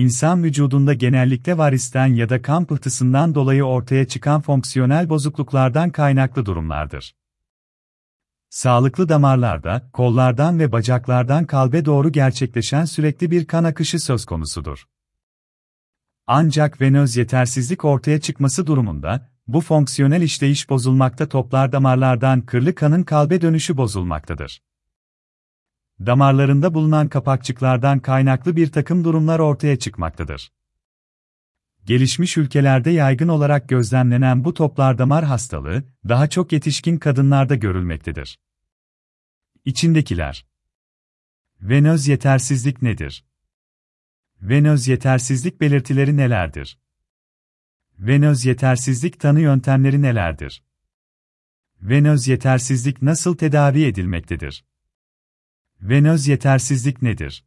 insan vücudunda genellikle varisten ya da kan pıhtısından dolayı ortaya çıkan fonksiyonel bozukluklardan kaynaklı durumlardır. Sağlıklı damarlarda, kollardan ve bacaklardan kalbe doğru gerçekleşen sürekli bir kan akışı söz konusudur. Ancak venöz yetersizlik ortaya çıkması durumunda, bu fonksiyonel işleyiş bozulmakta toplar damarlardan kırlı kanın kalbe dönüşü bozulmaktadır. Damarlarında bulunan kapakçıklardan kaynaklı bir takım durumlar ortaya çıkmaktadır. Gelişmiş ülkelerde yaygın olarak gözlemlenen bu toplar damar hastalığı, daha çok yetişkin kadınlarda görülmektedir. İçindekiler Venöz yetersizlik nedir? Venöz yetersizlik belirtileri nelerdir? Venöz yetersizlik tanı yöntemleri nelerdir? Venöz yetersizlik nasıl tedavi edilmektedir? Venöz yetersizlik nedir?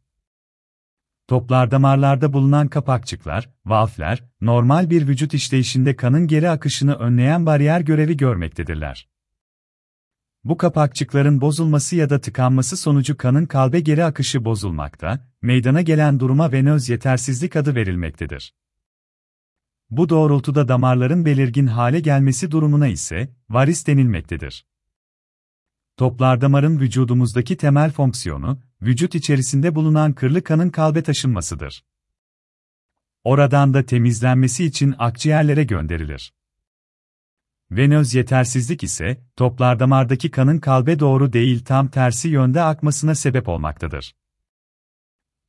Toplar damarlarda bulunan kapakçıklar, valfler, normal bir vücut işleyişinde kanın geri akışını önleyen bariyer görevi görmektedirler. Bu kapakçıkların bozulması ya da tıkanması sonucu kanın kalbe geri akışı bozulmakta, meydana gelen duruma venöz yetersizlik adı verilmektedir. Bu doğrultuda damarların belirgin hale gelmesi durumuna ise varis denilmektedir. Toplar damarın vücudumuzdaki temel fonksiyonu, vücut içerisinde bulunan kırlı kanın kalbe taşınmasıdır. Oradan da temizlenmesi için akciğerlere gönderilir. Venöz yetersizlik ise, toplar damardaki kanın kalbe doğru değil tam tersi yönde akmasına sebep olmaktadır.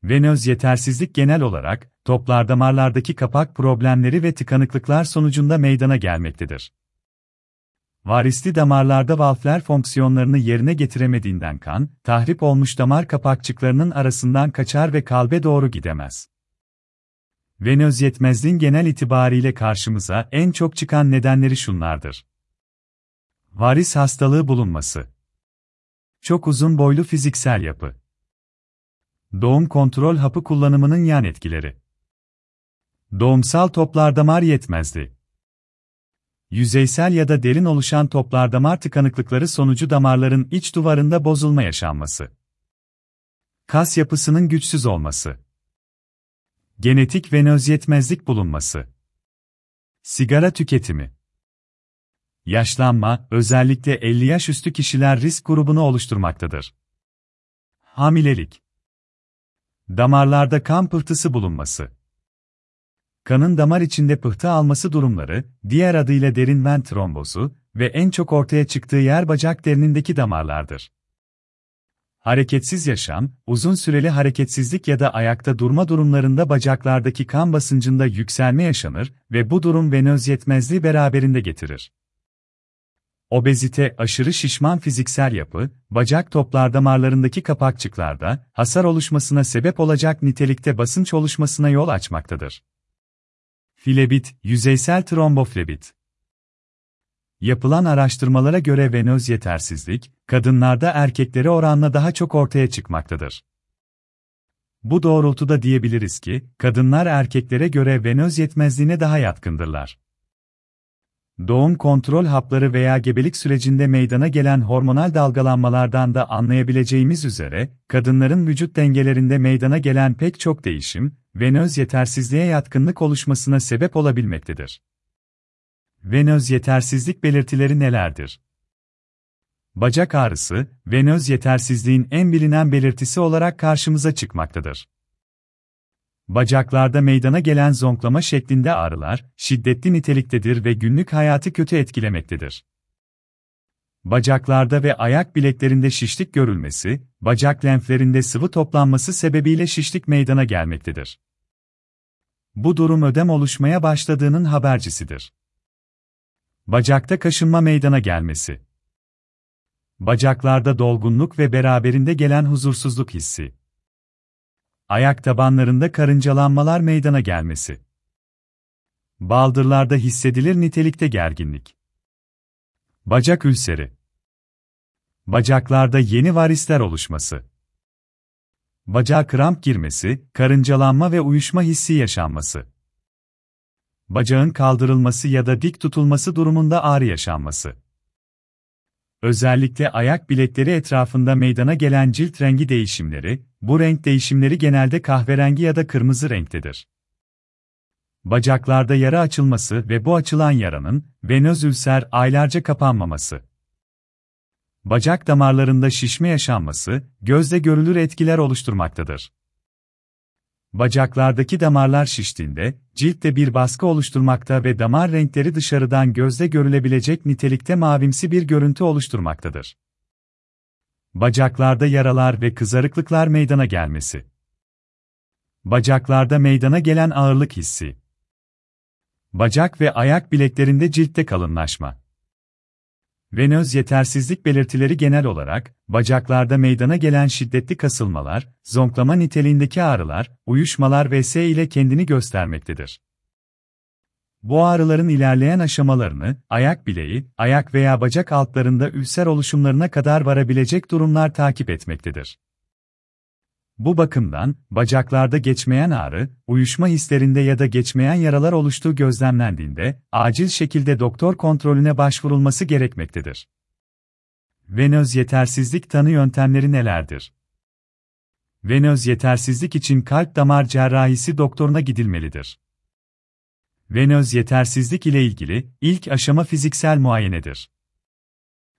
Venöz yetersizlik genel olarak, toplar damarlardaki kapak problemleri ve tıkanıklıklar sonucunda meydana gelmektedir. Varisli damarlarda valfler fonksiyonlarını yerine getiremediğinden kan, tahrip olmuş damar kapakçıklarının arasından kaçar ve kalbe doğru gidemez. Venöz yetmezliğin genel itibariyle karşımıza en çok çıkan nedenleri şunlardır. Varis hastalığı bulunması. Çok uzun boylu fiziksel yapı. Doğum kontrol hapı kullanımının yan etkileri. Doğumsal toplar damar yetmezliği. Yüzeysel ya da derin oluşan toplar damar tıkanıklıkları sonucu damarların iç duvarında bozulma yaşanması. Kas yapısının güçsüz olması. Genetik venöz yetmezlik bulunması. Sigara tüketimi. Yaşlanma, özellikle 50 yaş üstü kişiler risk grubunu oluşturmaktadır. Hamilelik. Damarlarda kan pıhtısı bulunması. Kanın damar içinde pıhtı alması durumları, diğer adıyla derin ven trombozu ve en çok ortaya çıktığı yer bacak derinindeki damarlardır. Hareketsiz yaşam, uzun süreli hareketsizlik ya da ayakta durma durumlarında bacaklardaki kan basıncında yükselme yaşanır ve bu durum venöz yetmezliği beraberinde getirir. Obezite, aşırı şişman fiziksel yapı, bacak toplar damarlarındaki kapakçıklarda hasar oluşmasına sebep olacak nitelikte basınç oluşmasına yol açmaktadır. Filebit, yüzeysel tromboflebit. Yapılan araştırmalara göre venöz yetersizlik, kadınlarda erkeklere oranla daha çok ortaya çıkmaktadır. Bu doğrultuda diyebiliriz ki, kadınlar erkeklere göre venöz yetmezliğine daha yatkındırlar. Doğum kontrol hapları veya gebelik sürecinde meydana gelen hormonal dalgalanmalardan da anlayabileceğimiz üzere, kadınların vücut dengelerinde meydana gelen pek çok değişim, venöz yetersizliğe yatkınlık oluşmasına sebep olabilmektedir. Venöz yetersizlik belirtileri nelerdir? Bacak ağrısı, venöz yetersizliğin en bilinen belirtisi olarak karşımıza çıkmaktadır. Bacaklarda meydana gelen zonklama şeklinde ağrılar, şiddetli niteliktedir ve günlük hayatı kötü etkilemektedir. Bacaklarda ve ayak bileklerinde şişlik görülmesi, bacak lenflerinde sıvı toplanması sebebiyle şişlik meydana gelmektedir. Bu durum ödem oluşmaya başladığının habercisidir. Bacakta kaşınma meydana gelmesi. Bacaklarda dolgunluk ve beraberinde gelen huzursuzluk hissi. Ayak tabanlarında karıncalanmalar meydana gelmesi. Baldırlarda hissedilir nitelikte gerginlik. Bacak ülseri. Bacaklarda yeni varisler oluşması. Bacağa kramp girmesi, karıncalanma ve uyuşma hissi yaşanması. Bacağın kaldırılması ya da dik tutulması durumunda ağrı yaşanması. Özellikle ayak bilekleri etrafında meydana gelen cilt rengi değişimleri, bu renk değişimleri genelde kahverengi ya da kırmızı renktedir. Bacaklarda yara açılması ve bu açılan yaranın, venöz ülser aylarca kapanmaması. Bacak damarlarında şişme yaşanması, gözle görülür etkiler oluşturmaktadır. Bacaklardaki damarlar şiştiğinde, ciltte bir baskı oluşturmakta ve damar renkleri dışarıdan gözle görülebilecek nitelikte mavimsi bir görüntü oluşturmaktadır. Bacaklarda yaralar ve kızarıklıklar meydana gelmesi. Bacaklarda meydana gelen ağırlık hissi. Bacak ve ayak bileklerinde ciltte kalınlaşma. Venöz yetersizlik belirtileri genel olarak, bacaklarda meydana gelen şiddetli kasılmalar, zonklama niteliğindeki ağrılar, uyuşmalar vs. ile kendini göstermektedir. Bu ağrıların ilerleyen aşamalarını, ayak bileği, ayak veya bacak altlarında ülser oluşumlarına kadar varabilecek durumlar takip etmektedir. Bu bakımdan, bacaklarda geçmeyen ağrı, uyuşma hislerinde ya da geçmeyen yaralar oluştuğu gözlemlendiğinde, acil şekilde doktor kontrolüne başvurulması gerekmektedir. Venöz yetersizlik tanı yöntemleri nelerdir? Venöz yetersizlik için kalp damar cerrahisi doktoruna gidilmelidir. Venöz yetersizlik ile ilgili ilk aşama fiziksel muayenedir.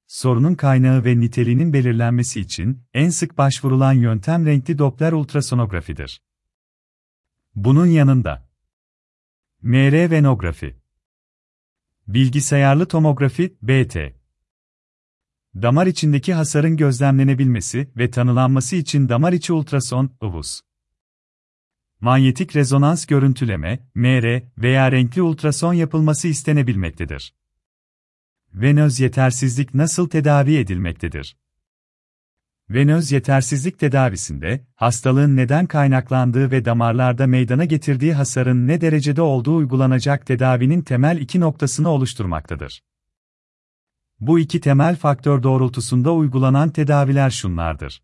Sorunun kaynağı ve niteliğinin belirlenmesi için en sık başvurulan yöntem renkli Doppler ultrasonografidir. Bunun yanında MR venografi, bilgisayarlı tomografi BT, damar içindeki hasarın gözlemlenebilmesi ve tanılanması için damar içi ultrason (UVUS), manyetik rezonans görüntüleme MR veya renkli ultrason yapılması istenebilmektedir. Venöz yetersizlik nasıl tedavi edilmektedir? Venöz yetersizlik tedavisinde, hastalığın neden kaynaklandığı ve damarlarda meydana getirdiği hasarın ne derecede olduğu uygulanacak tedavinin temel iki noktasını oluşturmaktadır. Bu iki temel faktör doğrultusunda uygulanan tedaviler şunlardır.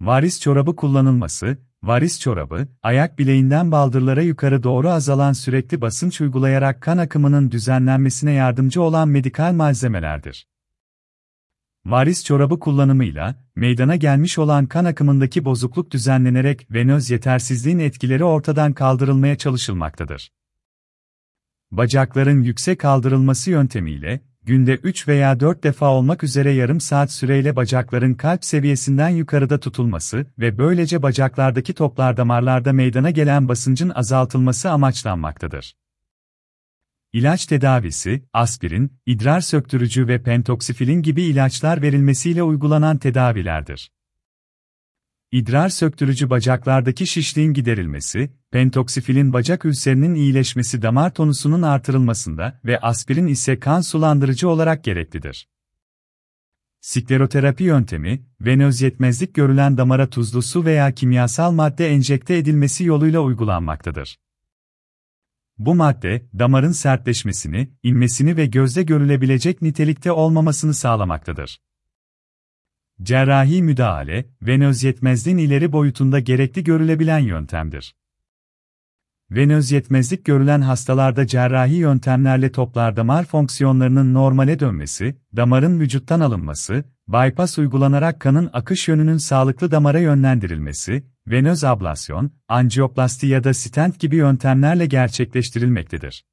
Varis çorabı kullanılması, Varis çorabı, ayak bileğinden baldırlara yukarı doğru azalan sürekli basınç uygulayarak kan akımının düzenlenmesine yardımcı olan medikal malzemelerdir. Varis çorabı kullanımıyla, meydana gelmiş olan kan akımındaki bozukluk düzenlenerek venöz yetersizliğin etkileri ortadan kaldırılmaya çalışılmaktadır. Bacakların yüksek kaldırılması yöntemiyle, günde 3 veya 4 defa olmak üzere yarım saat süreyle bacakların kalp seviyesinden yukarıda tutulması ve böylece bacaklardaki toplar damarlarda meydana gelen basıncın azaltılması amaçlanmaktadır. İlaç tedavisi, aspirin, idrar söktürücü ve pentoksifilin gibi ilaçlar verilmesiyle uygulanan tedavilerdir. İdrar söktürücü bacaklardaki şişliğin giderilmesi, pentoksifilin bacak ülserinin iyileşmesi damar tonusunun artırılmasında ve aspirin ise kan sulandırıcı olarak gereklidir. Skleroterapi yöntemi, venöz yetmezlik görülen damara tuzlu su veya kimyasal madde enjekte edilmesi yoluyla uygulanmaktadır. Bu madde, damarın sertleşmesini, inmesini ve gözle görülebilecek nitelikte olmamasını sağlamaktadır. Cerrahi müdahale, venöz yetmezliğin ileri boyutunda gerekli görülebilen yöntemdir. Venöz yetmezlik görülen hastalarda cerrahi yöntemlerle toplar damar fonksiyonlarının normale dönmesi, damarın vücuttan alınması, bypass uygulanarak kanın akış yönünün sağlıklı damara yönlendirilmesi, venöz ablasyon, anjioplasti ya da stent gibi yöntemlerle gerçekleştirilmektedir.